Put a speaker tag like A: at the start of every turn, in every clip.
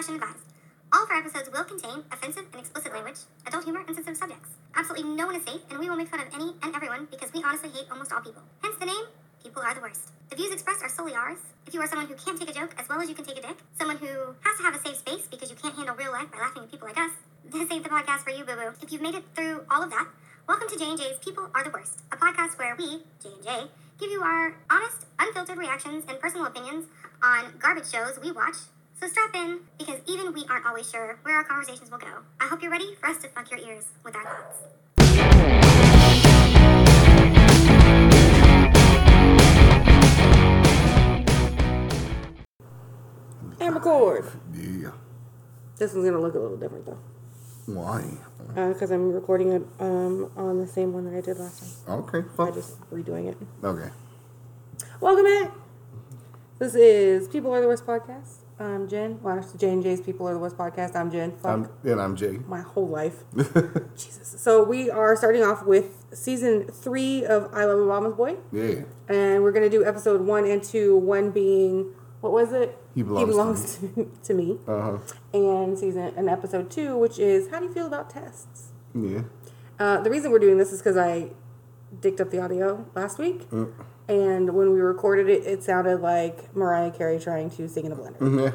A: discretion advised. All of our episodes will contain offensive and explicit language, adult humor, and sensitive subjects. Absolutely no one is safe, and we will make fun of any and everyone because we honestly hate almost all people. Hence the name, People Are the Worst. The views expressed are solely ours. If you are someone who can't take a joke as well as you can take a dick, someone who has to have a safe space because you can't handle real life by laughing at people like us, this ain't the podcast for you, boo boo. If you've made it through all of that, welcome to J&J's People Are the Worst, a podcast where we, J&J, give you our honest, unfiltered reactions and personal opinions on garbage shows we watch. So strap in, because even we aren't always sure where our conversations will go. I hope you're ready for us to fuck your ears with our thoughts.
B: And record.
C: Yeah.
B: This one's gonna look a little different though,
C: Why?
B: because I'm recording it um, on the same one that I did last time.
C: Okay.
B: I'm just redoing it.
C: Okay.
B: Welcome back. This is People Are the Worst podcast. I'm Jen. Well, it's J and J's People Are the Worst podcast. I'm Jen. Fuck
C: I'm and I'm Jay.
B: my whole life. Jesus. So we are starting off with season three of I Love a Mama's Boy,
C: Yeah.
B: and we're gonna do episode one and two. One being what was it?
C: He belongs
B: to, to me.
C: Uh huh.
B: and season and episode two, which is how do you feel about tests?
C: Yeah.
B: Uh, the reason we're doing this is because I dicked up the audio last week,
C: Mm.
B: And when we recorded it, it sounded like Mariah Carey trying to sing in a blender.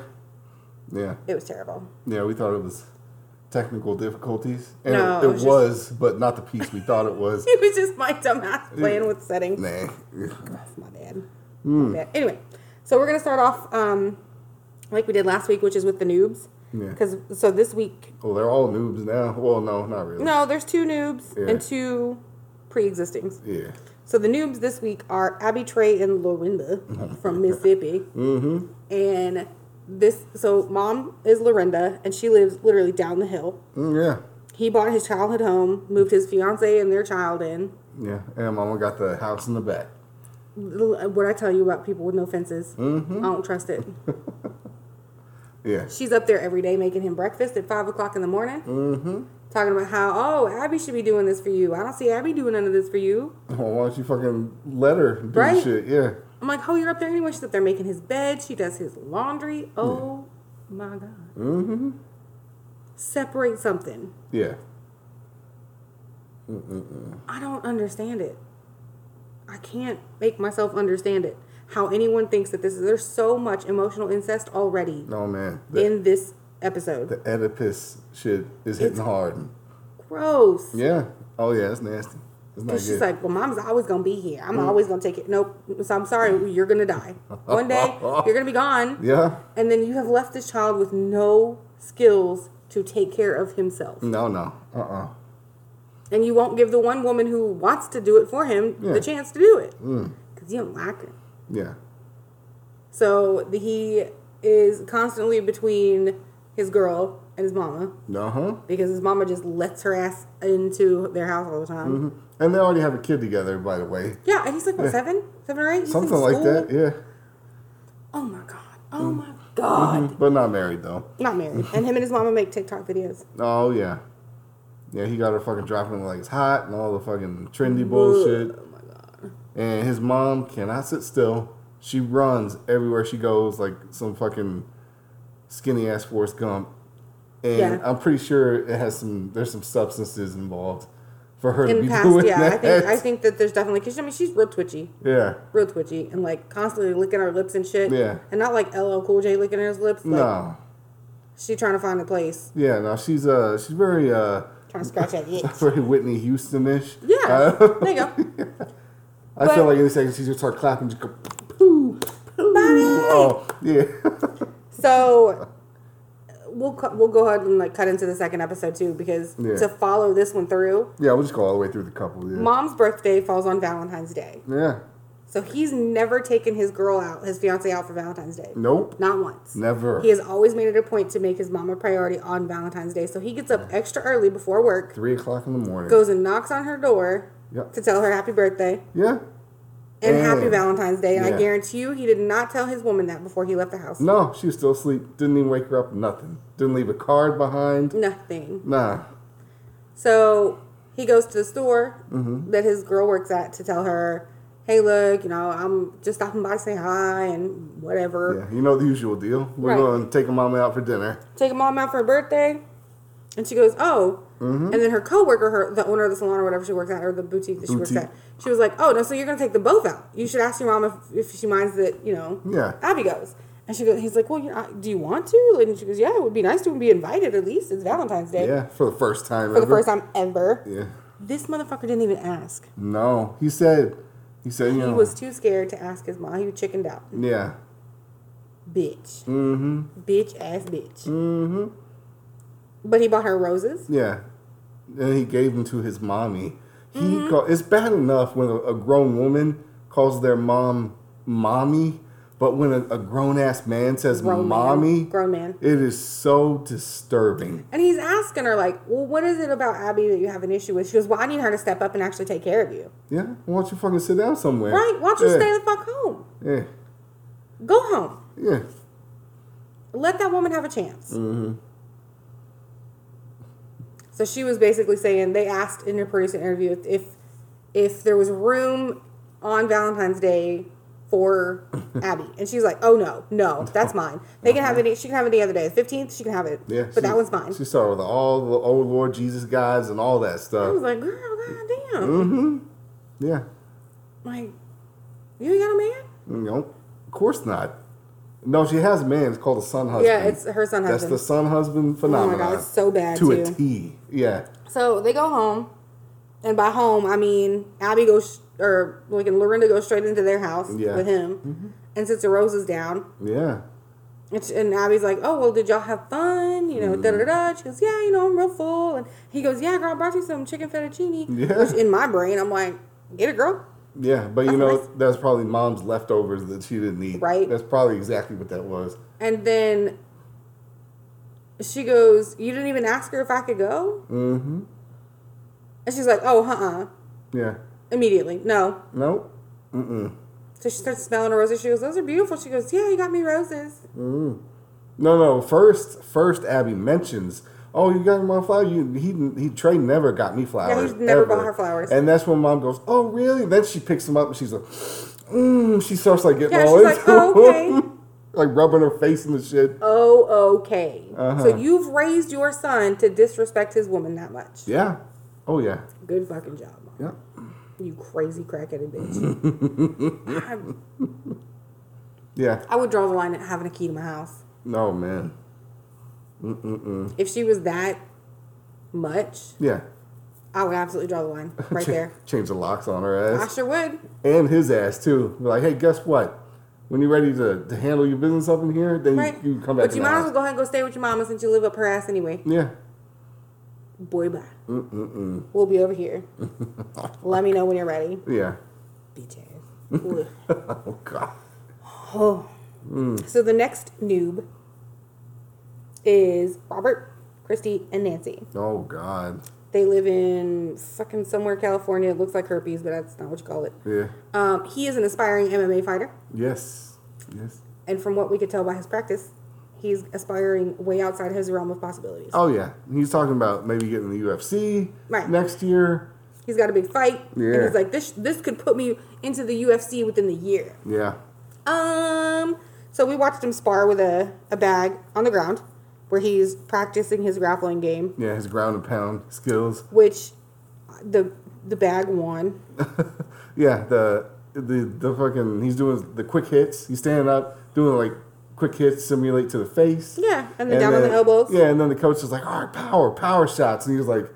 C: Yeah. Yeah.
B: It was terrible.
C: Yeah. We thought it was technical difficulties, and
B: No,
C: it,
B: it
C: it
B: was
C: was,
B: just-
C: but not the piece we thought it was.
B: It was just my dumbass playing with settings.
C: Nah.
B: That's my bad. My bad. Anyway, so we're gonna start off um, like we did last week, which is with the noobs.
C: Yeah.
B: Because so this week,
C: Well, they're all noobs now. Well, no, not really.
B: no, there's two noobs
C: Yeah.
B: and two pre-existings.
C: Yeah.
B: So the noobs this week are Abby Trey and Lorinda from Mississippi.
C: Mm-hmm.
B: And this, so mom is Lorinda, and she lives literally down the hill.
C: Mm, yeah.
B: He bought his childhood home, moved his fiance and their child in.
C: Yeah. And Mama got the house in the back.
B: What I tell you about people with no fences, I don't trust it.
C: Yeah.
B: She's up there every day making him breakfast at five o'clock in the morning,
C: Mm-hmm.
B: Talking about how, oh, Abby should be doing this for you. I don't see Abby doing none of this for you.
C: Well, why don't you fucking let her do
B: Right?
C: shit? Yeah.
B: I'm like, oh, you're up there anyway. She's up there making his bed. She does his laundry. Oh my god.
C: Mm-hmm.
B: Separate something.
C: Yeah.
B: I don't understand it. I can't make myself understand it. How anyone thinks that this is there's so much emotional incest already
C: No man. The,
B: in this episode.
C: the Oedipus shit is hitting
B: It's-
C: hard.
B: Gross.
C: Yeah. Oh yeah, it's nasty. It's good.
B: she's like, well, mom's always gonna be here. I'm always gonna take it. Nope. So I'm sorry, you're gonna die. One day you're gonna be gone,
C: yeah.
B: and then you have left this child with no skills to take care of himself.
C: No, no. Uh uh
B: And you won't give the one woman who wants to do it for him
C: Yeah.
B: the chance to do it.
C: Mm.
B: Because you don't like her.
C: Yeah.
B: So the, he is constantly between his girl and his mama
C: Uh huh.
B: because his mama just lets her ass into their house all the time.
C: hmm And they already have a kid together, by the way.
B: Yeah, and he's like, what, seven? Seven or eight? He's
C: Something like that. Yeah.
B: Oh my God. Oh my God.
C: But not married though.
B: Not married. And him and his mama make TikTok videos.
C: Oh yeah. Yeah, he got her fucking dropping like it's hot and all the fucking trendy bullshit.
B: Oh my God.
C: And his mom cannot sit still. She runs everywhere she goes like some fucking skinny ass Forrest Gump. And
B: Yeah.
C: I'm pretty sure it has some. There's some substances involved for her to be
B: past,
C: doing
B: yeah, I think I think that there's definitely because I mean she's real twitchy,
C: yeah.
B: real twitchy, and like constantly licking her lips and shit.
C: Yeah.
B: and not like LL Cool J licking his lips. Like,
C: No.
B: she trying to find a place,
C: Yeah. No. She's uh. She's very uh.
B: trying to scratch that itch.
C: Very Whitney Houston-ish.
B: Yeah,
C: Uh,
B: there you go.
C: I
B: But-
C: feel like any second she's gonna start clapping. Just go. Poo. Poo. Oh yeah.
B: So we'll we'll go ahead and like cut into the second episode too because
C: Yeah.
B: to follow this one through,
C: yeah. We'll just go all the way through the couple. Yeah.
B: mom's birthday falls on Valentine's Day,
C: yeah.
B: so he's never taken his girl out, his fiance out for Valentine's Day.
C: Nope.
B: Not once.
C: Never.
B: He has always made it a point to make his mom a priority on Valentine's Day. So he gets up extra early before work,
C: Three o'clock in the morning.
B: goes and knocks on her door
C: Yep.
B: to tell her happy birthday
C: Yeah.
B: And happy Valentine's Day. And I guarantee you, he did not tell his woman that before he left the house.
C: No, she was still asleep. Didn't even wake her up. Nothing. Didn't leave a card behind.
B: Nothing.
C: Nah.
B: So he goes to the store
C: Mm-hmm.
B: that his girl works at to tell her hey, look, you know, I'm just stopping by to say hi and whatever.
C: Yeah, you know the usual deal. We're
B: Right.
C: going to take a mama out for dinner.
B: Take a mom out for her birthday. And she goes, oh.
C: Mm-hmm.
B: And then her coworker, her the owner of the salon or whatever she works at, or the boutique that she works at, she was like, oh, no, so you're going to take them both out. You should ask your mom if, if she minds that, you know,
C: Yeah.
B: Abby goes. And she goes, he's like, well, you know, do you want to? And she goes, yeah, it would be nice to be invited at least. It's Valentine's Day.
C: Yeah, for the first time
B: For the first time ever.
C: Yeah.
B: This motherfucker didn't even ask.
C: No, he said, he said, you know,
B: He was too scared to ask his mom. He was chickened out.
C: yeah.
B: Bitch.
C: Mm-hmm.
B: Bitch ass bitch.
C: Mm-hmm.
B: But he bought her roses.
C: Yeah. And he gave them to his mommy. He
B: Mm-hmm.
C: call, it's bad enough when a, a grown woman calls their mom mommy, but when a, a grown ass man says
B: Grown
C: mommy,
B: man. Grown man.
C: it is so disturbing.
B: And he's asking her, like, well, what is it about Abby that you have an issue with? She goes, well, I need her to step up and actually take care of you.
C: Yeah, why don't you fucking sit down somewhere?
B: Right? Why don't you
C: yeah.
B: stay the fuck home?
C: Yeah,
B: Go home.
C: yeah.
B: Let that woman have a chance.
C: Mm-hmm.
B: So she was basically saying they asked in a producer interview if, if if there was room on Valentine's Day for Abby, and she's like, "Oh no, no, that's mine. They can have it. She can have it the other day. The fifteenth, she can have it.
C: Yeah,
B: but
C: she-
B: that one's mine."
C: She started with all the old Lord Jesus guys and all that stuff.
B: I was like, "Girl, goddamn!
C: Mm-hmm. Yeah.
B: Like, you ain't got a man?
C: Nope. Of course not. No, she has a man. It's called a son husband.
B: Yeah, it's her son husband.
C: That's the son husband phenomenon.
B: oh my god, it's so bad
C: to
B: too.
C: a T. Yeah.
B: So they go home, and by home I mean Abby goes or like and Lorinda goes straight into their house
C: Yeah.
B: with him, mm-hmm. and sits the roses down.
C: Yeah.
B: And, she, and Abby's like, "Oh well, did y'all have fun? You know, da da da." Mm-hmm. She goes, "Yeah, you know, I'm real full." And he goes, "Yeah, girl, I brought you some chicken fettuccine."
C: Yeah.
B: Which in my brain, I'm like, "Get it, girl."
C: Yeah, but you know that's probably mom's leftovers that she didn't eat.
B: Right.
C: That's probably exactly what that was.
B: And then she goes, "You didn't even ask her if I could go."
C: Mm-hmm.
B: And she's like, "Oh, uh, uh
C: Yeah.
B: Immediately, no.
C: Nope. Mm-mm.
B: So she starts smelling the roses. She goes, "Those are beautiful." She goes, "Yeah, you got me roses."
C: Mm. No, no. First, first, Abby mentions, "Oh, you got my flower." You he he Trey never got me flowers.
B: he's never
C: ever.
B: bought her flowers.
C: And that's when mom goes, "Oh, really?" Then she picks them up and she's like, mm, she starts like getting
B: Yeah,
C: all
B: she's like,
C: into
B: "Oh, okay."
C: like rubbing her face in the shit.
B: Oh, okay.
C: Uh-huh.
B: So you've raised your son to disrespect his woman that much.
C: Yeah. Oh yeah.
B: Good fucking job, mom.
C: Yeah.
B: You crazy crackheaded bitch. I,
C: Yeah.
B: I would draw the line at having a key to my house.
C: No man. Mm-mm-mm.
B: If she was that much,
C: Yeah.
B: I would absolutely draw the line right
C: Cha-
B: there.
C: Change the locks on her ass.
B: I sure would.
C: and his ass too. Be like, hey, guess what? When you're ready to, to handle your business up in here, then
B: Right.
C: you, you come back.
B: But you might as well go ahead and go stay with your mama since you live up her ass anyway.
C: Yeah.
B: Boy, bye.
C: Mm-mm-mm.
B: We'll be over here. Let me know when you're ready.
C: Yeah.
B: Bitch ass.
C: Oh God.
B: Oh. Mm. So the next noob is Robert, Christy, and Nancy.
C: Oh God.
B: They live in fucking somewhere California. It looks like herpes, but that's not what you call it.
C: Yeah.
B: Um, he is an aspiring MMA fighter,
C: Yes. Yes.
B: and from what we could tell by his practice, he's aspiring way outside his realm of possibilities.
C: Oh yeah. He's talking about maybe getting the UFC
B: Right.
C: next year.
B: He's got a big fight, and
C: Yeah.
B: he's like, "This this could put me into the UFC within the year."
C: Yeah.
B: Um, so we watched him spar with a, a bag on the ground, where he's practicing his grappling game,
C: Yeah. His ground and pound skills.
B: which the the bag won.
C: Yeah. The the the fucking he's doing the quick hits. He's standing up doing like quick hits simulate to the face.
B: Yeah, and then down on the elbows.
C: Yeah, and then the coach is like, all right, power, power shots. And he's like,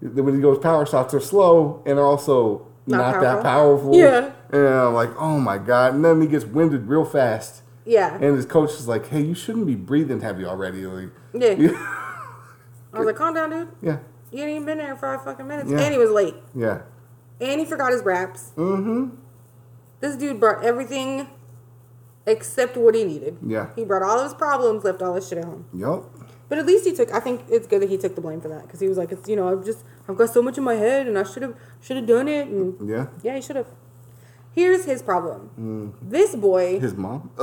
C: when he goes, power shots are slow and also
B: Not
C: not, that
B: powerful.
C: powerful.
B: Yeah.
C: And I'm like, oh my God. And then he gets winded real fast.
B: Yeah,
C: And his coach is like, hey, you shouldn't be breathing heavy already. Like,
B: yeah. I was like, "Calm down, dude.
C: yeah,
B: You ain't even been there for five fucking minutes."
C: Yeah.
B: And he was late,
C: yeah.
B: and he forgot his wraps.
C: Mm-hmm.
B: This dude brought everything except what he needed.
C: Yeah.
B: He brought all of his problems, left all his shit at home.
C: Yup.
B: But at least he took. I think it's good that he took the blame for that because he was like, "It's you know, I've just I've got so much in my head, and I should have should have done it." And
C: Yeah.
B: yeah, he should have. Here's his problem. This boy,
C: His mom.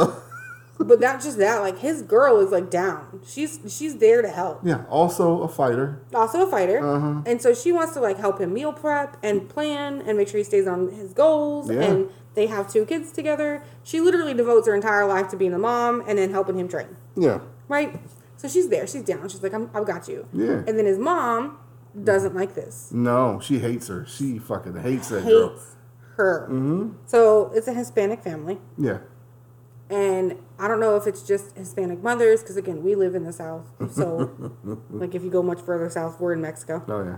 B: but not just that, like his girl is like down. She's she's there to help.
C: Yeah, also a fighter.
B: Also a fighter,
C: Uh-huh.
B: and so she wants to like help him meal prep and plan and make sure he stays on his goals.
C: Yeah.
B: And they have two kids together. She literally devotes her entire life to being a mom and then helping him train.
C: Yeah.
B: Right? So she's there. She's down. She's like, I'm, I've got you.
C: Yeah.
B: And then his mom doesn't like this.
C: No, she hates her. She fucking hates that girl.
B: Her. Mm-hmm. So it's a Hispanic family.
C: Yeah.
B: And I don't know if it's just Hispanic mothers, because again, we live in the South. So, like, if you go much further south, we're in Mexico.
C: Oh yeah.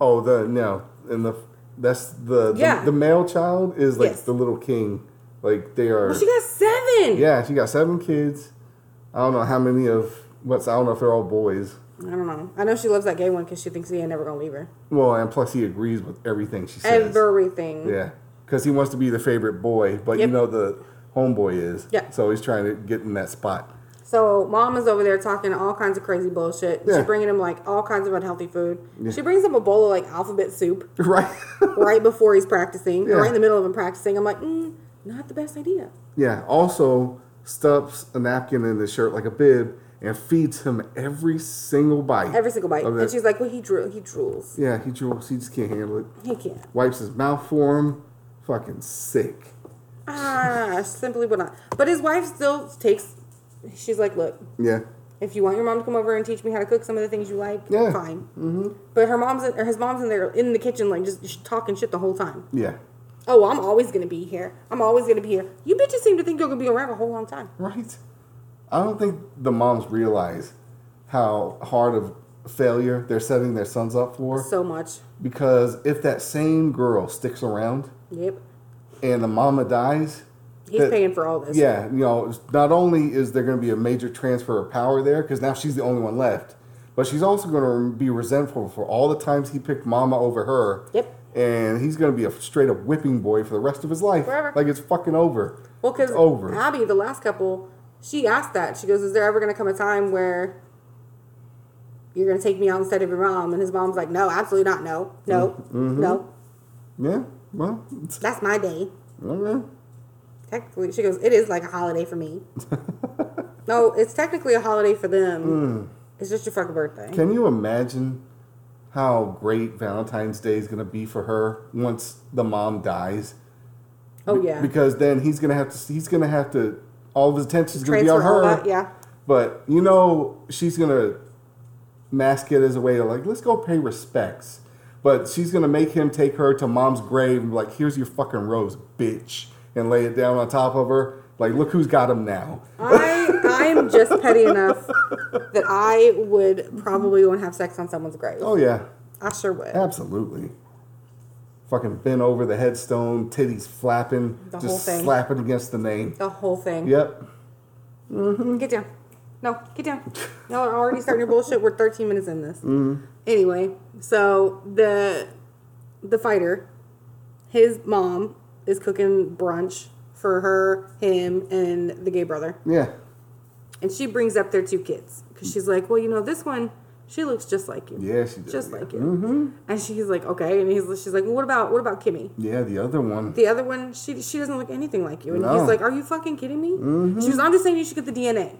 C: Oh the no and the that's the the,
B: Yeah.
C: the male child is like
B: Yes.
C: the little king. Like they are.
B: Well, she got seven.
C: yeah, she got seven kids. I don't know how many of what's I don't know if they're all boys.
B: I don't know. I know she loves that gay one because she thinks he ain't never gonna leave her.
C: Well, and plus he agrees with everything she says.
B: Everything.
C: Yeah, because he wants to be the favorite boy, but
B: Yep.
C: you know the homeboy is.
B: Yeah.
C: So he's trying to get in that spot.
B: So mom is over there talking all kinds of crazy bullshit.
C: Yeah.
B: She's bringing him like all kinds of unhealthy food.
C: Yeah.
B: She brings him a bowl of like alphabet soup
C: Right.
B: right before he's practicing,
C: Yeah.
B: right in the middle of him practicing. I'm like, mm, not the best idea.
C: yeah. Also stuffs a napkin in his shirt like a bib and feeds him every single bite.
B: Every single bite. And she's like, well, he drew, he drools.
C: Yeah, he drools. He just can't handle it.
B: He can't.
C: Wipes his mouth for him. Fucking sick.
B: Ah, simply would not. But his wife still takes. She's like, look,
C: Yeah.
B: if you want your mom to come over and teach me how to cook some of the things you like,
C: Yeah.
B: fine. Mm-hmm. But her mom's in, or his mom's in there in the kitchen, like just talking shit the whole time.
C: Yeah.
B: Oh, I'm always gonna be here. I'm always gonna be here. You bitches seem to think you're gonna be around a whole long time.
C: Right. I don't think the moms realize how hard of failure they're setting their sons up for.
B: So much.
C: Because if that same girl sticks around
B: Yep.
C: And the mama dies,
B: He's
C: that-
B: paying for all this.
C: Yeah, you know, not only is there going to be a major transfer of power there because now she's the only one left, but she's also going to be resentful for all the times he picked Mama over her.
B: Yep.
C: And he's going to be a straight up whipping boy for the rest of his life.
B: Forever.
C: Like it's fucking over.
B: Well, because
C: over.
B: Abby, the last couple, she asked that. She goes, "Is there ever gonna come a time where you're gonna take me out instead of your mom?" And his mom's like, "No, absolutely not. No, no,
C: Mm-hmm.
B: no.
C: Yeah. Well,
B: That's my day."
C: okay.
B: Technically, she goes, "It is like a holiday for me." no, it's technically a holiday for them.
C: Mm.
B: It's just your fucking birthday.
C: Can you imagine how great Valentine's Day is going to be for her once the mom dies?
B: oh yeah.
C: Because then he's going to have to. He's going to have to. All of his attention is going to be on her.
B: yeah.
C: But you know, she's gonna mask it as a way of like, let's go pay respects. But she's gonna make him take her to mom's grave and be like, here's your fucking rose, bitch, and lay it down on top of her. Like, look who's got him now.
B: I I'm just petty enough that I would probably want to have sex on someone's grave.
C: Oh yeah,
B: I sure would.
C: absolutely. Fucking bent over the headstone, titties flapping,
B: The whole
C: just
B: thing.
C: slapping against the name.
B: The whole thing.
C: Yep.
B: Get down. No, get down. Y'all are already starting your bullshit. We're 13 minutes in this. Anyway, so the the fighter, his mom is cooking brunch for her, him, and the gay brother,
C: Yeah.
B: and she brings up their two kids because she's like, well, you know, this one, she looks just like you.
C: Yeah, she does.
B: Just
C: yeah.
B: like you. Mm-hmm. And she's like, okay. And he's, she's like, well, what about what about Kimmy?
C: Yeah, the other one.
B: The other one, she she doesn't look anything like you. And
C: No.
B: he's like, are you fucking kidding me? Mm-hmm. She was, I'm just saying you should get the DNA.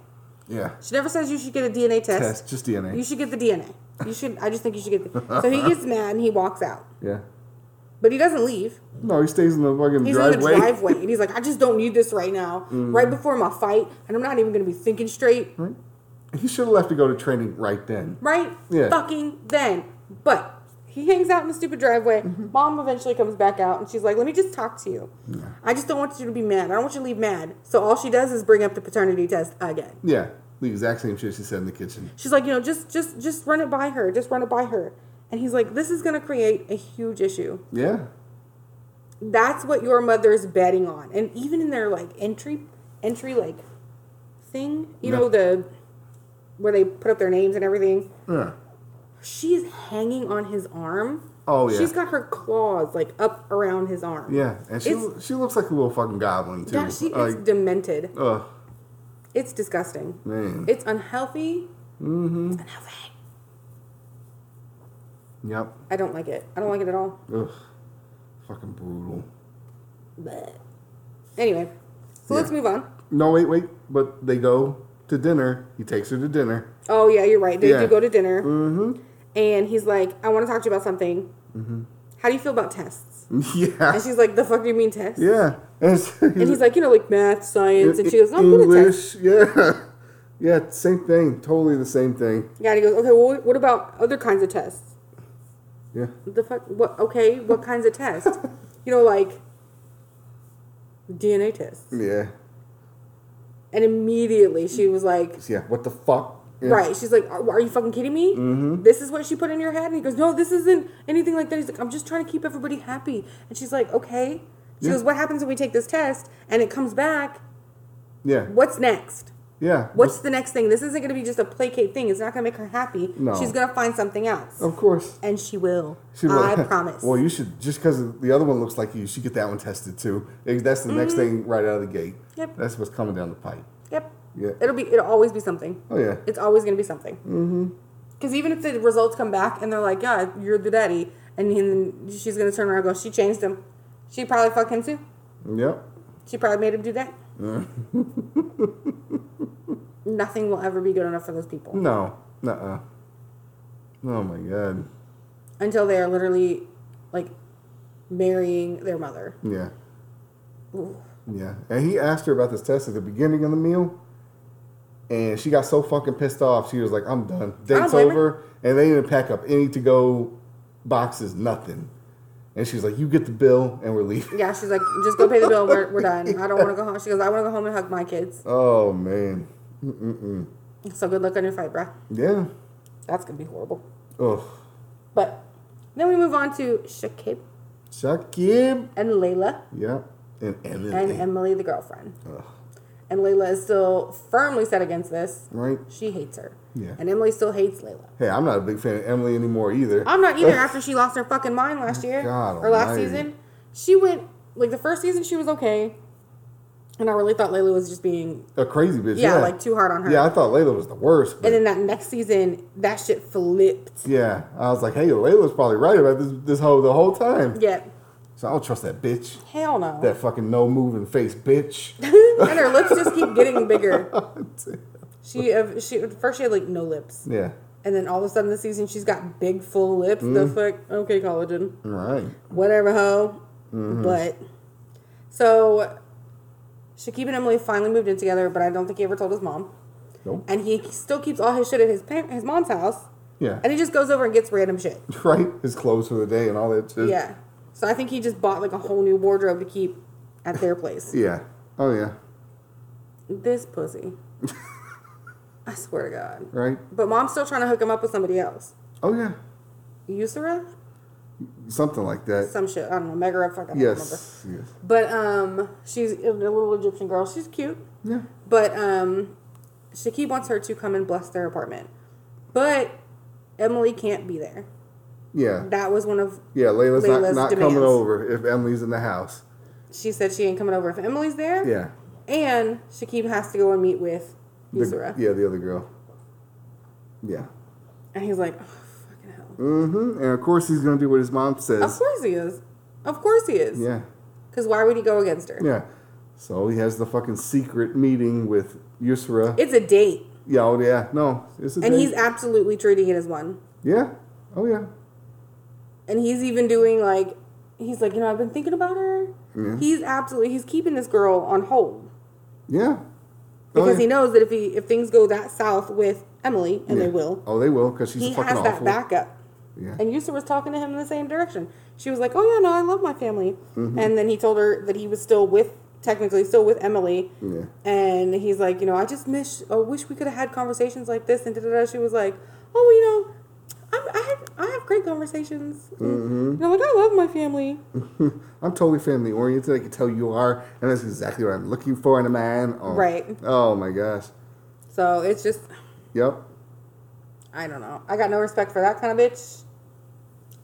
C: Yeah.
B: She never says you should get a DNA test.
C: Test, just DNA.
B: You should get the DNA. You should. I just think you should get. The, so he gets mad and he walks out,
C: yeah.
B: but he doesn't leave.
C: No, he stays in the fucking
B: He's
C: driveway.
B: in the driveway and he's like, I just don't need this right now, mm. right before my fight, and I'm not even going to be thinking straight,
C: He should have left to go to training right then.
B: right?
C: Yeah.
B: Fucking then, but. He hangs out in the stupid driveway. Mm-hmm. Mom eventually comes back out and she's like, Let me just talk to you. I just don't want you to be mad. I don't want you to leave mad. So all she does is bring up the paternity test again.
C: Yeah, the exact same shit she said in the kitchen.
B: She's like, you know, just just just run it by her. Just run it by her. And he's like, this is gonna create a huge issue.
C: Yeah,
B: That's what your mother is betting on. And even in their like entry entry like thing, you know, the where they put up their names and everything,
C: yeah.
B: She's hanging on his arm.
C: Oh, yeah.
B: She's got her claws like up around his arm.
C: Yeah, and she
B: It's-
C: she looks like a little fucking goblin too.
B: Yeah, she is demented.
C: ugh,
B: It's disgusting.
C: man.
B: It's unhealthy. Mm-hmm. Unhealthy.
C: yep.
B: I don't like it. I don't like it at all.
C: Ugh, fucking brutal.
B: But anyway, so let's move on.
C: No, wait, wait. But they go to dinner. He takes her to dinner.
B: Oh yeah, you're right. They
C: Yeah.
B: do go to dinner,
C: Mm-hmm.
B: And he's like, "I want to talk to you about something. Mm-hmm. How do you feel about tests?"
C: Yeah.
B: And she's like, "The fuck do you mean tests?"
C: Yeah. And, it's-
B: And he's like, "You know, like math, science," and she goes, "No, I'm good at tests."
C: English. Yeah. Yeah. Same thing. Totally the same thing.
B: Yeah, and he goes, "Okay, well, what about other kinds of tests?"
C: Yeah.
B: The fuck? What? Okay, what kinds of tests? you know, like DNA tests.
C: Yeah.
B: And immediately she was like,
C: Yeah. What the fuck? Yeah.
B: Right. She's like, are, are you fucking kidding me? Mm-hmm. This is what she put in your head? And he goes, no, this isn't anything like that. He's like, I'm just trying to keep everybody happy. And she's like, okay. She
C: Yeah.
B: goes, what happens when we take this test and it comes back?
C: Yeah.
B: What's next?
C: Yeah.
B: What's the next thing? This isn't going to be just a placate thing. It's not going to make her happy.
C: No.
B: She's going to find something else.
C: Of course.
B: And she will.
C: She will.
B: I promise.
C: well, you should just because the other one looks like you, you should get that one tested too. That's the next thing right out of the gate.
B: Mm-hmm. Yep.
C: That's what's coming down the pipe.
B: yep.
C: Yeah.
B: It'll be, it'll always be something.
C: Oh yeah.
B: It's always going to be something. Mm-hmm. Because even if the results come back and they're like, yeah, you're the daddy, and then she's going to turn around and go, she changed him. She probably fucked him too.
C: Yep.
B: She probably made him do that. Nothing will ever be good enough for those people
C: No. Nuh-uh. Oh my god.
B: until they are literally like marrying their mother.
C: Yeah.
B: Ooh.
C: Yeah. And he asked her about this test at the beginning of the meal. And she got so fucking pissed off. She was like, I'm done. Date's over. And they didn't pack up any to go boxes, nothing. And she's like, You get the bill and we're leaving.
B: Yeah, she's like, just go pay the bill. We're, we're done. I don't want to go home. She goes, I want to go home and hug my kids.
C: Oh man. Mm-mm-mm.
B: So good luck on your fight, bruh.
C: Yeah.
B: That's gonna be horrible.
C: Ugh.
B: But then we move on to Shakib
C: Shakib.
B: and Layla
C: Yep. And Emily.
B: and Emily, the girlfriend.
C: Ugh.
B: And Layla is still firmly set against this.
C: Right?
B: She hates her.
C: Yeah.
B: And Emily still hates Layla.
C: Hey, I'm not a big fan of Emily anymore either.
B: I'm not either after she lost her fucking mind last year.
C: God
B: or last
C: almighty.
B: season. She went like the first season she was okay. And I really thought Layla was just being
C: A crazy bitch.
B: yeah,
C: Yeah,
B: like too hard on her.
C: Yeah, I thought Layla was the worst. but-
B: and then that next season, that shit flipped.
C: yeah, I was like, hey, Layla's probably right about this this whole the whole time.
B: Yeah.
C: So I don't trust that bitch.
B: Hell no.
C: That fucking no moving face bitch.
B: and her lips just keep getting bigger. She uh, she first she had like no lips.
C: yeah.
B: And then all of a sudden this season she's got big full lips. The fuck okay, collagen.
C: All right.
B: whatever hoe. But so Shakib and Emily finally moved in together, but I don't think he ever told his mom.
C: Nope.
B: And he still keeps all his shit at his pa- his mom's house,
C: Yeah.
B: and he just goes over and gets random shit.
C: right. His clothes for the day and all that shit.
B: Yeah. So I think he just bought like a whole new wardrobe to keep at their place.
C: Yeah. Oh yeah.
B: This pussy. I swear to God.
C: Right.
B: But mom's still trying to hook him up with somebody else.
C: Oh yeah.
B: Yusra?
C: Something like that.
B: Some shit. I don't know. Meg up. Fuck, I don't remember.
C: Yes. Yes.
B: But um, she's a little Egyptian girl. She's cute.
C: Yeah.
B: But um, Shakib wants her to come and bless their apartment. But Emily can't be there.
C: Yeah.
B: That was one of
C: Yeah. Layla's,
B: Layla's
C: not, not coming over if Emily's in the house.
B: she said she ain't coming over if Emily's there.
C: Yeah.
B: And Shakib has to go and meet with Yusra.
C: yeah. The other girl. Yeah.
B: And he's like, oh, fucking hell.
C: Mm-hmm. And of course he's gonna do what his mom says.
B: Of course he is. Of course he is.
C: Yeah.
B: Because why would he go against her?
C: Yeah. So he has the fucking secret meeting with Yusra.
B: It's a date.
C: yeah, oh yeah. No. It's a
B: And
C: date.
B: he's absolutely treating it as one.
C: Yeah. Oh yeah.
B: And he's even doing like, he's like, you know, I've been thinking about her.
C: Yeah.
B: He's absolutely, he's keeping this girl on hold.
C: Yeah. Oh,
B: because
C: yeah.
B: he knows that if he if things go that south with Emily, and
C: Yeah.
B: they will,
C: Oh, they will because she's
B: he
C: fucking
B: has that backup.
C: Yeah.
B: And Yusra was talking to him in the same direction. She was like, "Oh yeah, no, I love my family."
C: Mm-hmm.
B: And then he told her that he was still with, technically still with Emily.
C: Yeah.
B: And he's like, you know, I just miss. I wish we could have had conversations like this. And da da da. She was like, oh, well, you know, I'm, I have I have great conversations.
C: Mm-hmm.
B: I'm like, I love my family.
C: I'm totally family oriented. I can tell you are, and that's exactly what I'm looking for in a man. Oh.
B: Right.
C: Oh my gosh.
B: So it's just,
C: Yep.
B: I don't know. I got no respect for that kind of bitch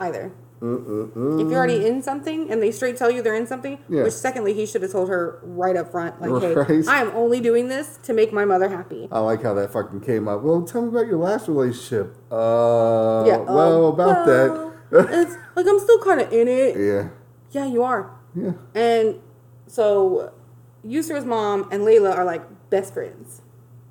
B: either.
C: Mm-mm-mm.
B: If you're already in something and they straight tell you they're in something,
C: Yeah.
B: which secondly he should have told her right up front, like, hey, I am only doing this to make my mother happy.
C: I like how that fucking came up. Well, tell me about your last relationship. Uh,
B: yeah.
C: Well,
B: um,
C: about
B: well, it's like I'm still kind of in it.
C: Yeah.
B: Yeah, you are.
C: Yeah.
B: And so Yusra's mom and Layla are like best friends,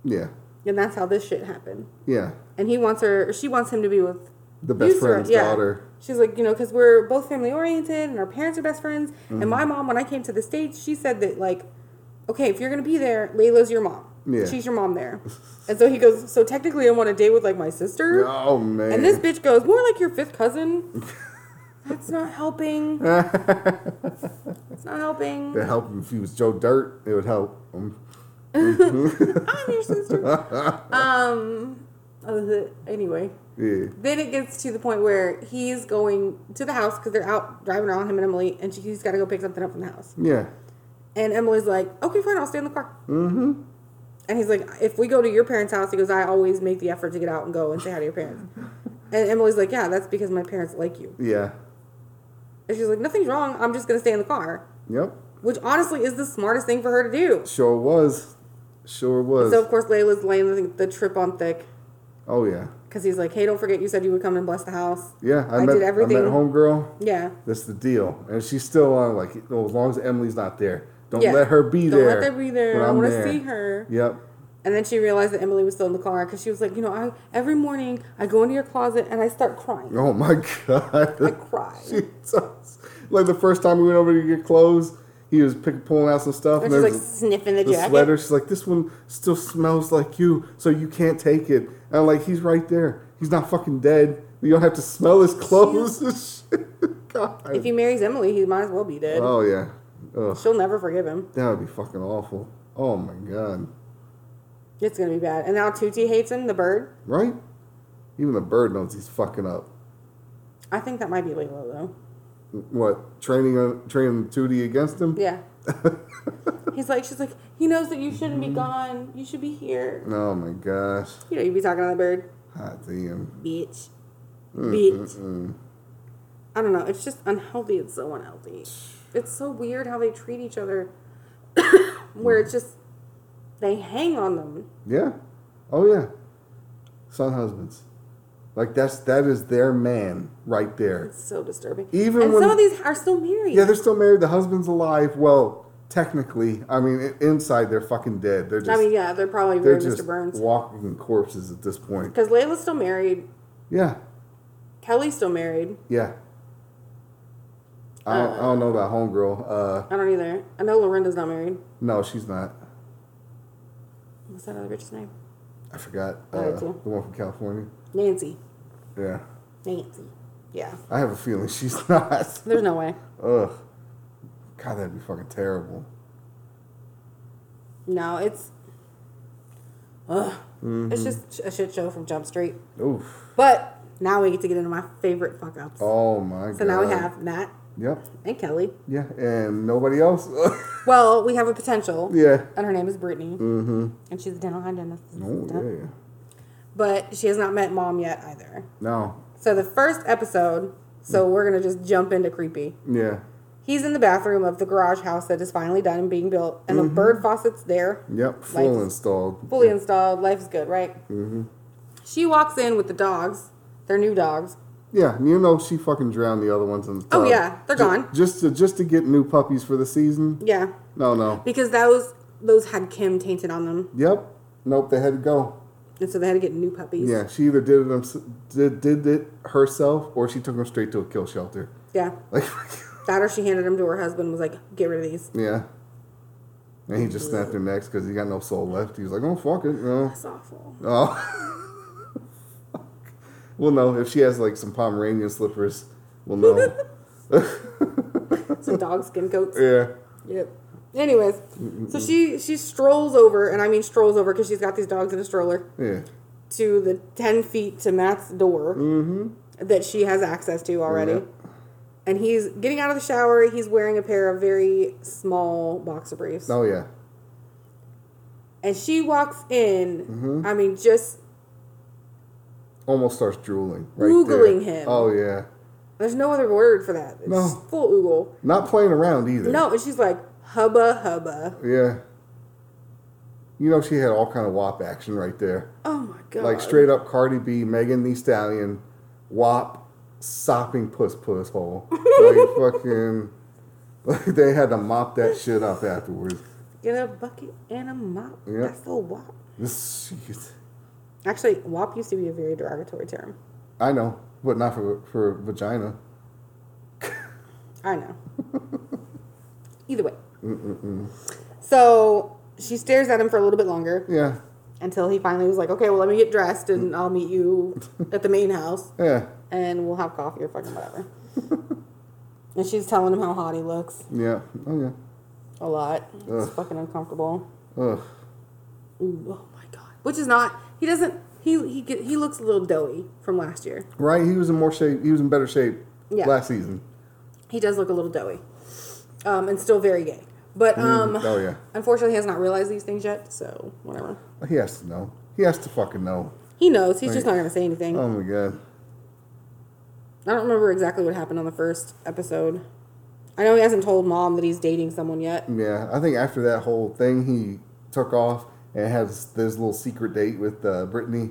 C: Yeah.
B: and that's how this shit happened.
C: Yeah.
B: And he wants her, or she wants him to be with
C: The best
B: Yusra,
C: friend's daughter.
B: She's like, you know, because we're both family oriented and our parents are best friends.
C: Mm-hmm.
B: And my mom, when I came to the States, she said that, like, okay, if you're going to be there, Layla's your mom.
C: Yeah.
B: She's your mom there. and so he goes, so technically I want to date with, like, my sister.
C: Oh man.
B: And this bitch goes, more like your fifth cousin. That's not helping. it's not helping.
C: It help if he was Joe Dirt. It would help.
B: I'm your sister. um, uh, anyway.
C: yeah.
B: Then it gets to the point where he's going to the house because they're out driving around him and Emily, and she, he's got to go pick something up from the house.
C: Yeah.
B: And Emily's like, "Okay, fine, I'll stay in the car." Mm-hmm. And he's like, "If we go to your parents' house," he goes, "I always make the effort to get out and go and say hi to your parents." and Emily's like, "Yeah, that's because my parents like you."
C: Yeah.
B: And she's like, "Nothing's wrong. I'm just gonna stay in the car,"
C: Yep.
B: which honestly is the smartest thing for her to do.
C: Sure was. Sure was.
B: So of course Layla's laying the, the trip on thick
C: oh yeah.
B: because he's like, "Hey, don't forget you said you would come and bless the house."
C: Yeah. I,
B: I
C: met,
B: did everything.
C: I met homegirl.
B: Yeah.
C: That's the deal. And she's still on like well, as long as Emily's not there. Don't
B: Yeah.
C: let her be there.
B: Don't let her be there. I want to see her.
C: Yep.
B: And then she realized that Emily was still in the car because she was like, you know, I every morning I go into your closet and I start crying.
C: Oh my god.
B: I cry.
C: Like the first time we went over to get clothes, he was pick, pulling out some stuff,
B: And
C: and,
B: she's like sniffing the,
C: the
B: jacket.
C: sweater. She's like, "This one still smells like you, so you can't take it." And I'm like, "He's right there. He's not fucking dead. You don't have to smell his clothes." God.
B: If he marries Emily, he might as well be dead.
C: oh yeah. Ugh,
B: She'll never forgive him.
C: that would be fucking awful. Oh my god.
B: It's gonna be bad. And now Tutti hates him, the bird.
C: Right? Even the bird knows he's fucking up.
B: I think that might be Layla though.
C: What training uh, training Tootie against him?
B: Yeah. He's like, she's like, he knows that you shouldn't be gone. You should be here.
C: Oh my gosh.
B: You know, you'd be talking to the bird,
C: Hot damn.
B: bitch,
C: Mm,
B: bitch. I don't know. It's just unhealthy. It's so unhealthy. It's so weird how they treat each other. Where it's just they hang on them.
C: Yeah. Oh yeah. Son husbands. Like that's that is their man right there.
B: It's so disturbing.
C: Even
B: and
C: when-
B: some of these are still married.
C: Yeah, they're still married. The husband's alive. Well, technically, I mean, inside they're fucking dead. They're just
B: I mean, yeah, they're probably
C: they're
B: Mr. Burns.
C: walking corpses at this point.
B: Because Layla's still married.
C: Yeah,
B: Kelly's still married.
C: yeah. I don't, I don't know about homegirl. Uh,
B: I don't either. I know Lorinda's not married.
C: no, she's not.
B: What's that other bitch's name?
C: I forgot. Uh, the one from California.
B: Nancy.
C: Yeah,
B: Nancy. Yeah.
C: I have a feeling she's not.
B: There's no way.
C: Ugh. God, that'd be fucking terrible.
B: No, it's. Ugh.
C: Mm-hmm.
B: It's just a shit show from Jump Street.
C: Oof.
B: But now we get to get into my favorite fuck ups.
C: Oh my god.
B: so now we have Matt
C: Yep.
B: and Kelly.
C: Yeah, and nobody else.
B: Well, we have a potential.
C: yeah.
B: And her name is Brittany.
C: Mm-hmm.
B: And she's a dental hygienist.
C: Oh yeah.
B: But she has not met mom yet either.
C: No.
B: So the first episode, so we're going to just jump into creepy.
C: Yeah.
B: He's in the bathroom of the garage house that is finally done and being built, and
C: Mm-hmm.
B: the bird faucet's there,
C: Yep. Full
B: Lights.
C: installed.
B: fully installed. Life's good, right?
C: Mm-hmm.
B: She walks in with the dogs, their new dogs.
C: Yeah, you know she fucking drowned the other ones in the tub.
B: Oh, yeah, they're gone.
C: Just to just to get new puppies for the season.
B: Yeah,
C: No, no.
B: because those those had Kim tainted on them,
C: Yep. Nope. They had to go.
B: And so they had to get new puppies.
C: Yeah, she either did it them, did did it herself or she took them straight to a kill shelter.
B: yeah.
C: Like,
B: That or she handed them to her husband. Was like, get rid of these.
C: yeah. And he just snapped their necks because he got no soul left. He was like, "Oh fuck it, no."
B: That's awful.
C: Oh. well, no. If she has like some Pomeranian slippers, we'll know.
B: Some dog skin coats.
C: yeah.
B: Yep. Anyways, so she she strolls over, and I mean strolls over because she's got these dogs in a stroller
C: Yeah.
B: to the ten feet to Matt's door that she has access to already.
C: Yep.
B: And he's getting out of the shower. He's wearing a pair of very small boxer briefs.
C: Oh yeah.
B: And she walks in.
C: Mm-hmm.
B: I mean, just
C: Almost starts drooling. Right
B: Oogling
C: there.
B: him.
C: Oh yeah.
B: there's no other word for that. It's
C: No.
B: full oogle.
C: Not playing around either.
B: No, and she's like hubba hubba.
C: Yeah. You know she had all kind of WAP action right there.
B: Oh my god.
C: Like straight up Cardi B, Megan Thee Stallion, WAP, sopping puss puss hole. Like fucking, like they had to mop that shit up afterwards.
B: Get a bucket and a mop.
C: Yep.
B: That's the WAP.
C: This shit.
B: Actually, WAP used to be a very derogatory term.
C: I know, but not for for vagina.
B: I know. Either way. So she stares at him for a little bit longer
C: Yeah,
B: until he finally was like, okay, well, let me get dressed and I'll meet you at the main house
C: yeah,
B: and we'll have coffee or fucking whatever. and she's telling him how hot he looks
C: yeah. Oh yeah.
B: a lot. It's fucking uncomfortable.
C: Ugh.
B: Ooh, oh my god. Which is not. He doesn't. He he get, he looks a little doughy from last year.
C: Right, he was in more shape. He was in better shape
B: Yeah.
C: last season.
B: He does look a little doughy, um, and still very gay. But um,
C: oh yeah,
B: unfortunately, he has not realized these things yet. So whatever.
C: he has to know. He has to fucking know.
B: He knows. He's just not gonna say anything.
C: Oh my god.
B: I don't remember exactly what happened on the first episode. I know he hasn't told mom that he's dating someone yet.
C: Yeah, I think after that whole thing, he took off and has this, this little secret date with uh, Brittany,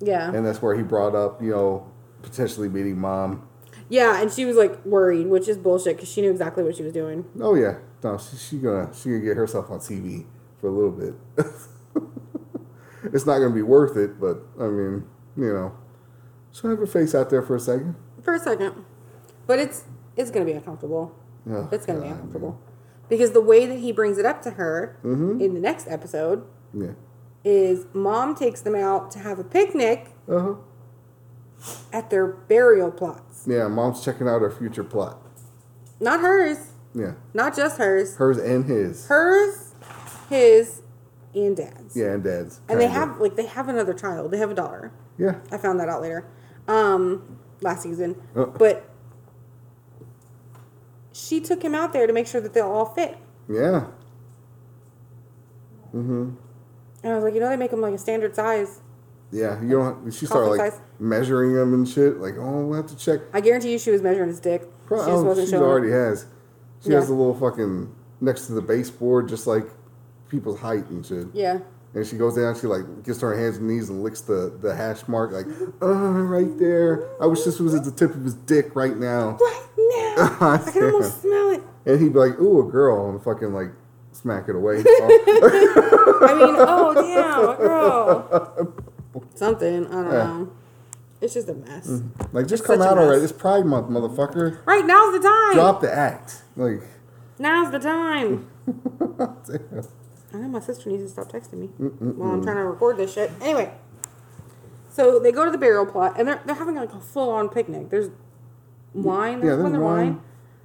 B: Yeah.
C: and that's where he brought up, you know, potentially meeting mom.
B: Yeah, and she was like worried, which is bullshit because she knew exactly what she was doing.
C: Oh yeah, no, she, she gonna she gonna get herself on TV for a little bit. it's not gonna be worth it, but I mean, you know, she'll have her face out there for a second.
B: For a second. But it's it's gonna be uncomfortable.
C: Oh,
B: It's gonna be
C: God,
B: uncomfortable. Because the way that he brings it up to her
C: Mm-hmm.
B: in the next episode
C: Yeah.
B: is mom takes them out to have a picnic
C: Uh huh.
B: at their burial plots.
C: Yeah, mom's checking out her future plot.
B: Not hers.
C: Yeah,
B: Not just hers.
C: hers and his.
B: Hers, his, and dad's.
C: Yeah, and dad's.
B: And they
C: kinda.
B: have like they have another child. They have a daughter.
C: Yeah.
B: I found that out later. Um last season.
C: Uh.
B: But she took him out there to make sure that they'll all fit.
C: Yeah. Mm-hmm.
B: And I was like, you know, they make them like a standard size.
C: Yeah, you don't. She started like
B: size.
C: measuring them and shit. Like, oh, we'll have to check.
B: I guarantee you she was measuring his dick.
C: Pro-
B: she just
C: oh,
B: wasn't
C: she
B: showing.
C: already has. She
B: Yeah.
C: has the little fucking next to the baseboard, just like people's height and shit.
B: Yeah.
C: And she goes down. She like gets to her hands and knees and licks the the hash mark. Like, oh, right there. I wish this was at the tip of his dick right now.
B: Right now. I can almost smell it.
C: And he'd be like, ooh, a girl, and fucking like smack it away.
B: I mean, oh damn, a girl. Something. I don't
C: Yeah.
B: know. It's just a mess. Mm.
C: like, just
B: It's
C: come out already. It's Pride Month, motherfucker.
B: Right, now's the time.
C: Drop the act. Like,
B: Now's the time.
C: damn.
B: I know my sister needs to stop texting me while I'm trying to record this shit. Anyway, so they go to the burial plot and they're they're having like a full on picnic. There's wine.
C: yeah,
B: There's
C: there's
B: one there
C: wine.
B: wine.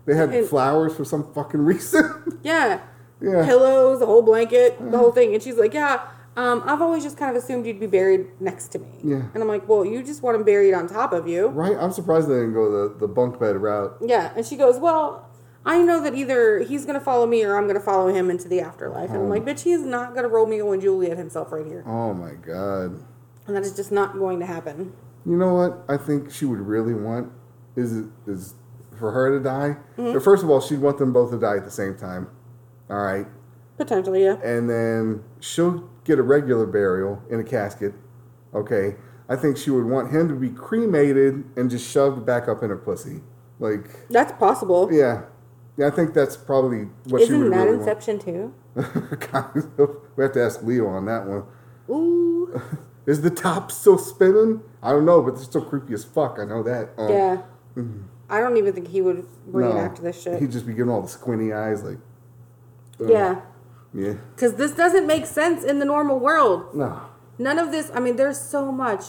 C: They had
B: And-
C: flowers for some fucking reason.
B: Yeah.
C: yeah.
B: Pillows, the whole blanket, the uh-huh. whole thing. And she's like, yeah. Um, I've always just kind of assumed you'd be buried next to me.
C: Yeah.
B: And I'm like, well, you just want him buried on top of you.
C: Right? I'm surprised they didn't go the, the bunk bed route.
B: Yeah. And she goes, well, I know that either he's going to follow me or I'm going to follow him into the afterlife. And I'm like, bitch, he is not going to Romeo and Juliet himself right here.
C: Oh my god.
B: And that is just not going to happen.
C: You know what I think she would really want is is for her to die.
B: Mm-hmm.
C: But First of all, she'd want them both to die at the same time. All right.
B: Potentially, yeah.
C: And then she'll get a regular burial in a casket. Okay. I think she would want him to be cremated and just shoved back up in her pussy. Like,
B: That's possible.
C: yeah. Yeah, I think that's probably what she
B: Isn't
C: would
B: that
C: really
B: Inception too?
C: want. kind of. We have to ask Leo on that one.
B: Ooh.
C: Is the top still spinning? I don't know, but it's still creepy as fuck. I know that. Um,
B: Yeah. I don't even think he would reenact this shit.
C: He'd just be giving all the squinty eyes, like, ugh.
B: yeah.
C: Yeah.
B: Because this doesn't make sense in the normal world.
C: No.
B: None of this, I mean, there's so much,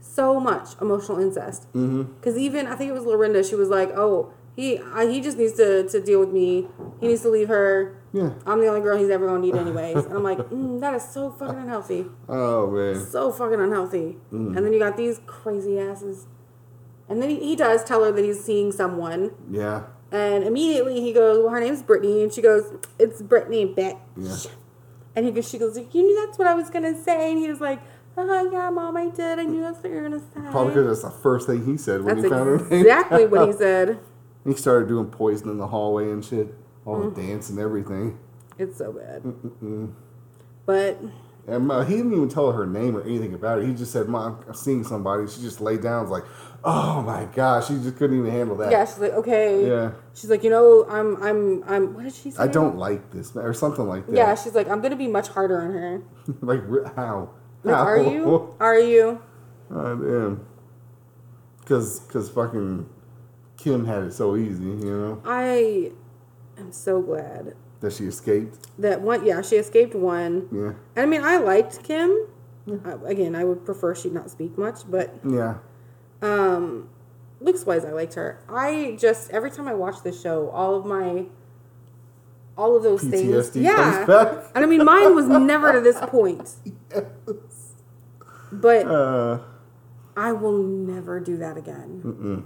B: so much emotional incest. Because even, I think it was Lorinda, she was like, oh, he I, he just needs to, to deal with me. He needs to leave her.
C: Yeah.
B: I'm the only girl he's ever going to need anyways. And I'm like, mm, that is so fucking unhealthy.
C: Oh man.
B: so fucking unhealthy. And then you got these crazy asses. And then he, he does tell her that he's seeing someone.
C: Yeah.
B: And immediately he goes, Well, her name's Brittany. And she goes, It's Brittany, bitch.
C: Yeah.
B: And he goes, She goes, You knew that's what I was going to say. And he was like, Oh, yeah, mom, I did. I knew that's what you were going to say.
C: Probably because that's the first thing he said when
B: That's
C: he found her
B: exactly what he said.
C: He started doing poison in the hallway and shit, all
B: Mm.
C: the dance and everything.
B: It's so bad. But
C: And uh, he didn't even tell her her name or anything about it. He just said, "Mom, I'm seeing somebody." She just laid down. Was like, "Oh my gosh!" She just couldn't even handle that.
B: Yeah, she's like, okay.
C: Yeah.
B: She's like, you know, I'm, I'm, I'm. What did she say?
C: I don't like this, or something like that.
B: Yeah, she's like, I'm gonna be much harder on her.
C: like how?
B: Like,
C: how?
B: are you? Are you?
C: I am. Cause, cause fucking Kim had it so easy, you know,
B: I am so glad
C: that she escaped.
B: that one. Yeah, she escaped one.
C: Yeah,
B: And I mean, I liked Kim. Uh, again, I would prefer she not speak much, but
C: yeah.
B: um, looks wise, I liked her. I just every time I watch the show, all of my, all of those things,
C: PTSD
B: yeah.
C: back.
B: And I mean, mine was never to this point, Yes. but
C: Uh,
B: I will never do that again,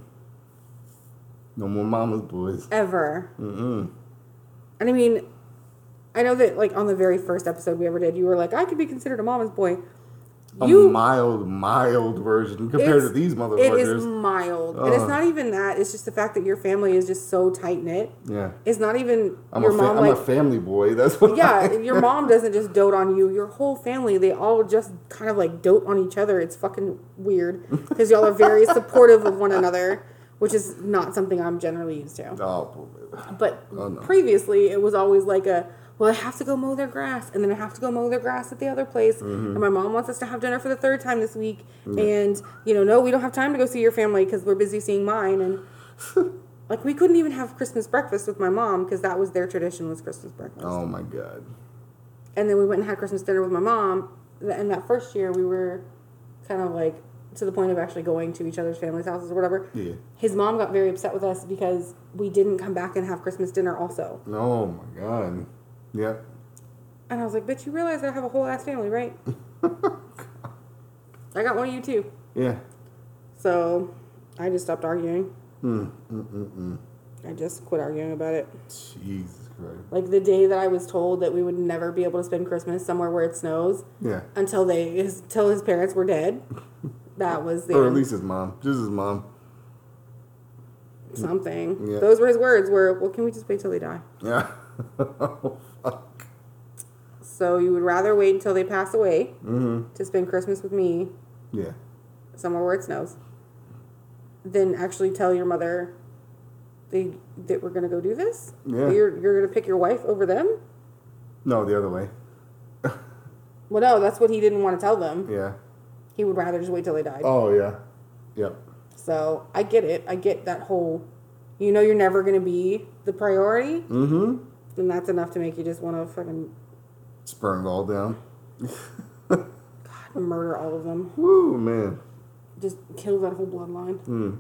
C: no more mama's boys.
B: ever.
C: Mm-mm.
B: And I mean, I know that like on the very first episode we ever did, you were like, I could be considered a mama's boy.
C: A
B: You
C: mild, mild version compared to
B: these
C: these
B: It is
C: motherfuckers.
B: mild, and it's not even that. It's just the fact that your family is just so tight knit.
C: yeah,
B: It's not even
C: I'm,
B: your
C: a, fa-
B: mom
C: I'm
B: like
C: a family boy. That's what.
B: yeah,
C: I
B: your mom doesn't just dote on you. Your whole family, they all just kind of like dote on each other. It's fucking weird because y'all are very supportive of one another, which is not something I'm generally used to.
C: Oh,
B: But
C: Oh, no.
B: previously, it was always like a, well, I have to go mow their grass, and then I have to go mow their grass at the other place,
C: Mm-hmm.
B: and my mom wants us to have dinner for the third time this week, and you know, no, we don't have time to go see your family because we're busy seeing mine, and like we couldn't even have Christmas breakfast with my mom because that was their tradition was Christmas breakfast,
C: oh my god.
B: and then we went and had Christmas dinner with my mom, and that first year we were kind of like to the point of actually going to each other's families' houses or whatever.
C: Yeah.
B: His mom got very upset with us because we didn't come back and have Christmas dinner also.
C: Oh my god. Yep.
B: And I was like, bitch, you realize I have a whole ass family, right? I got one of you too.
C: Yeah.
B: So I just stopped arguing.
C: Mm, mm, mm, mm.
B: I just quit arguing about it.
C: Jesus Christ.
B: Like the day that I was told that we would never be able to spend Christmas somewhere where it snows
C: Yeah.
B: until they his, until his parents were dead. That was the
C: Or at least his mom. Just his mom.
B: something.
C: Yeah.
B: Those were his words. Were well, can we just wait till they die?
C: Yeah. oh, fuck.
B: So you would rather wait until they pass away
C: Mm-hmm.
B: to spend Christmas with me
C: Yeah.
B: somewhere where it snows than actually tell your mother they, that we're gonna go do this.
C: Yeah.
B: You're you're gonna pick your wife over them.
C: No, the other way.
B: Well, no, that's what he didn't want to tell them.
C: Yeah.
B: He would rather just wait till they died.
C: Oh yeah. Yep.
B: So I get it. I get that whole. You know, you're never gonna be the priority,
C: Mm-hmm.
B: and that's enough to make you just want to fucking
C: Spurned all down.
B: God, murder all of them.
C: Woo man.
B: Just kill that whole bloodline.
C: Hmm.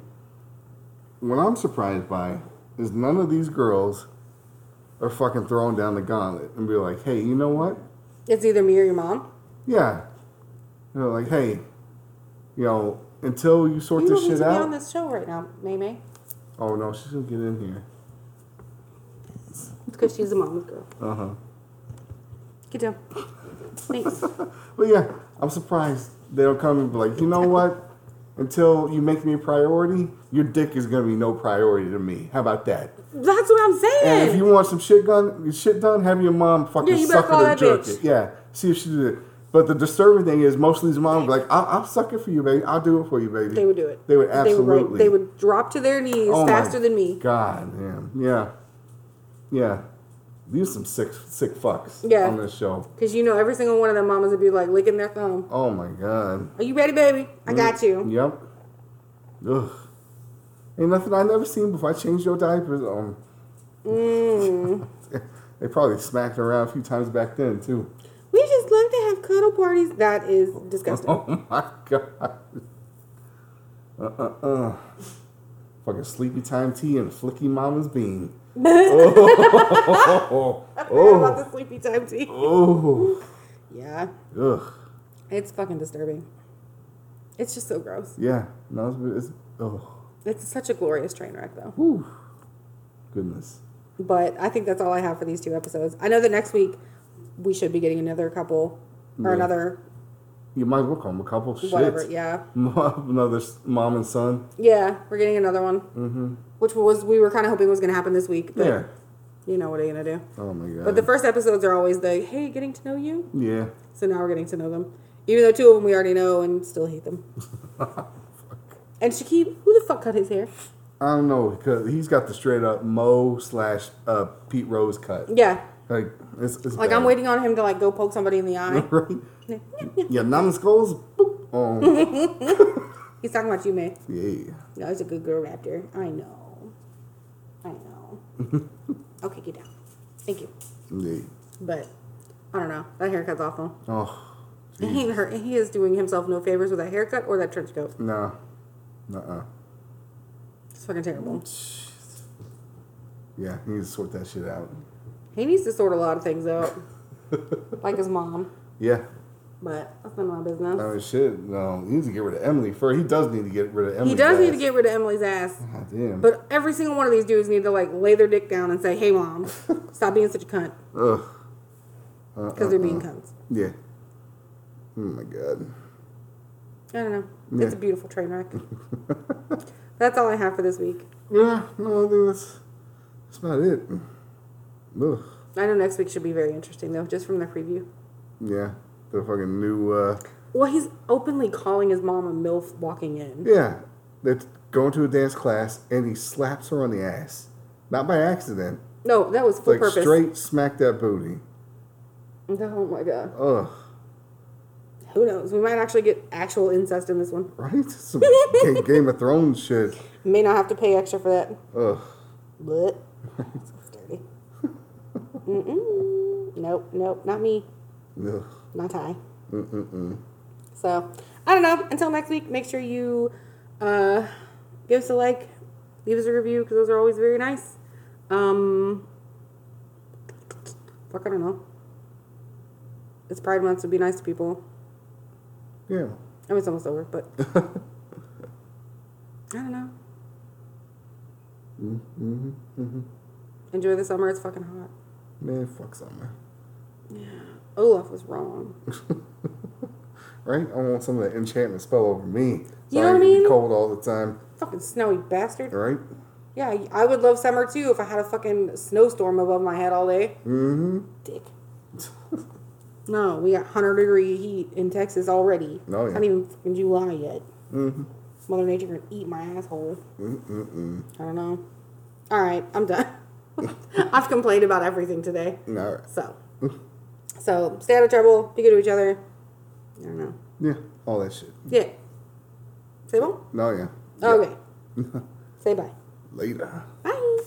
C: What I'm surprised by is none of these girls are fucking throwing down the gauntlet and be like, hey, you know what?
B: It's either me or your mom.
C: Yeah. You know, like, hey, you know, until you sort
B: You
C: this shit
B: be on this show right now, May May.
C: Oh no, she's gonna get in here.
B: It's because she's a mama's girl.
C: Uh huh.
B: Get down. Thanks.
C: But yeah, I'm surprised they don't come and be like, you know what? Until you make me a priority, your dick is gonna be no priority to me. How about that?
B: That's what I'm saying.
C: And if you want some shit done, shit done, have your mom fucking
B: Yeah, you
C: suck it or jerk
B: bitch.
C: it. Yeah, see if she did it. But the disturbing thing is, most of these moms are like, I'll, "I'll suck it for you, baby. I'll do it for you, baby."
B: they would do it.
C: They would
B: They would,
C: absolutely.
B: they would drop to their knees
C: Oh
B: faster than me.
C: God damn. Yeah. Yeah. These are some sick, sick fucks
B: Yeah.
C: on this show.
B: Because you know every single one of them mamas would be like licking their thumb.
C: Oh my God.
B: Are you ready, baby? I got you.
C: Yep. Ugh. Ain't nothing I never seen before. I changed your diapers. Um,
B: Mm.
C: they probably smacked around a few times back then too.
B: We just love to have cuddle parties. That is disgusting.
C: Oh my god. Uh uh uh. Fucking sleepy time tea and flicky mama's bean. Oh.
B: Forgot
C: oh.
B: about the sleepy time tea.
C: Oh.
B: Yeah,
C: Ugh.
B: it's fucking disturbing. It's just so gross.
C: Yeah. No, it's, it's oh.
B: It's such a glorious train wreck, though.
C: Whew. Goodness.
B: But I think that's all I have for these two episodes. I know that next week we should be getting another couple or
C: Yeah.
B: another
C: You might as well call them a couple. Shit.
B: whatever. Yeah,
C: Another mom and son.
B: yeah, we're getting another one,
C: Mm-hmm.
B: which was we were kind of hoping was going to happen this week. But
C: Yeah.
B: You know what are you gonna do?
C: Oh my god.
B: But the first episodes are always the hey, getting to know you.
C: yeah.
B: So now we're getting to know them, even though two of them we already know and still hate them. and Shakib, who the fuck cut his hair?
C: I don't know because he's got the straight up Moe slash uh, Pete Rose cut.
B: Yeah,
C: Like it's, it's
B: like
C: bad.
B: I'm waiting on him to like go poke somebody in the eye.
C: right? Yeah, numbskulls. Boop. Oh,
B: He's talking about you, May.
C: yeah.
B: No, he's a good girl raptor. I know. I know. okay, get down. Thank you.
C: Yeah.
B: But I don't know. That haircut's awful.
C: Oh,
B: He hurt. He is doing himself no favors with that haircut or that trench coat.
C: no. Uh-uh.
B: It's fucking terrible.
C: Yeah, he needs to sort that shit out.
B: He needs to sort a lot of things out, like his mom.
C: Yeah.
B: But that's none of my business.
C: I mean, shit. No, he needs to get rid of Emily. For he does need to get rid of Emily.
B: He does need to get rid of Emily's ass.
C: God damn.
B: But every single one of these dudes need to like lay their dick down and say, "Hey, mom, stop being such a cunt,"
C: Ugh. Uh,
B: because they're being cunts.
C: Yeah. Oh my god.
B: I don't know.
C: Yeah.
B: It's a beautiful train wreck. that's all I have for this week.
C: Yeah. No, I think that's that's about it. Ugh.
B: I know next week should be very interesting though, just from the preview.
C: Yeah. The fucking new. uh
B: Well, he's openly calling his mom a milf walking in.
C: Yeah. They're going to a dance class and he slaps her on the ass, not by accident.
B: No, that was full
C: like
B: purpose.
C: straight smack that booty.
B: Oh my god.
C: Ugh.
B: Who knows? We might actually get actual incest in this one.
C: Right? Some Game of Thrones shit.
B: May not have to pay extra for that.
C: Ugh.
B: But. Mm-mm. Nope, nope, not me.
C: Ugh.
B: Not I. Mm-mm-mm. So I don't know. Until next week, make sure you uh, give us a like, leave us a review because those are always very nice. Um, fuck, I don't know. It's Pride Month, so be nice to people.
C: Yeah.
B: I mean, it's almost over, but I don't know. Mm mm mm. Enjoy the summer. It's fucking hot.
C: Man, fuck summer.
B: Yeah, Olaf was wrong.
C: Right? I want some of that enchantment spell over me. So
B: You know what I mean?
C: cold all the time.
B: Fucking snowy bastard.
C: Right?
B: Yeah, I would love summer too if I had a fucking snowstorm above my head all day.
C: Mm-hmm.
B: Dick. no, we got 100 degree heat in Texas already.
C: Oh, yeah.
B: Not even fucking July yet.
C: Mm-hmm.
B: Mother Nature gonna eat my asshole. Mm hmm. I don't know. All right, I'm done. I've complained about everything today.
C: Right.
B: So, so stay out of trouble. Be good to each other. I don't know.
C: Yeah. All that shit.
B: Yeah. Say what?
C: No, yeah.
B: Okay. Say bye.
C: Later.
B: Bye.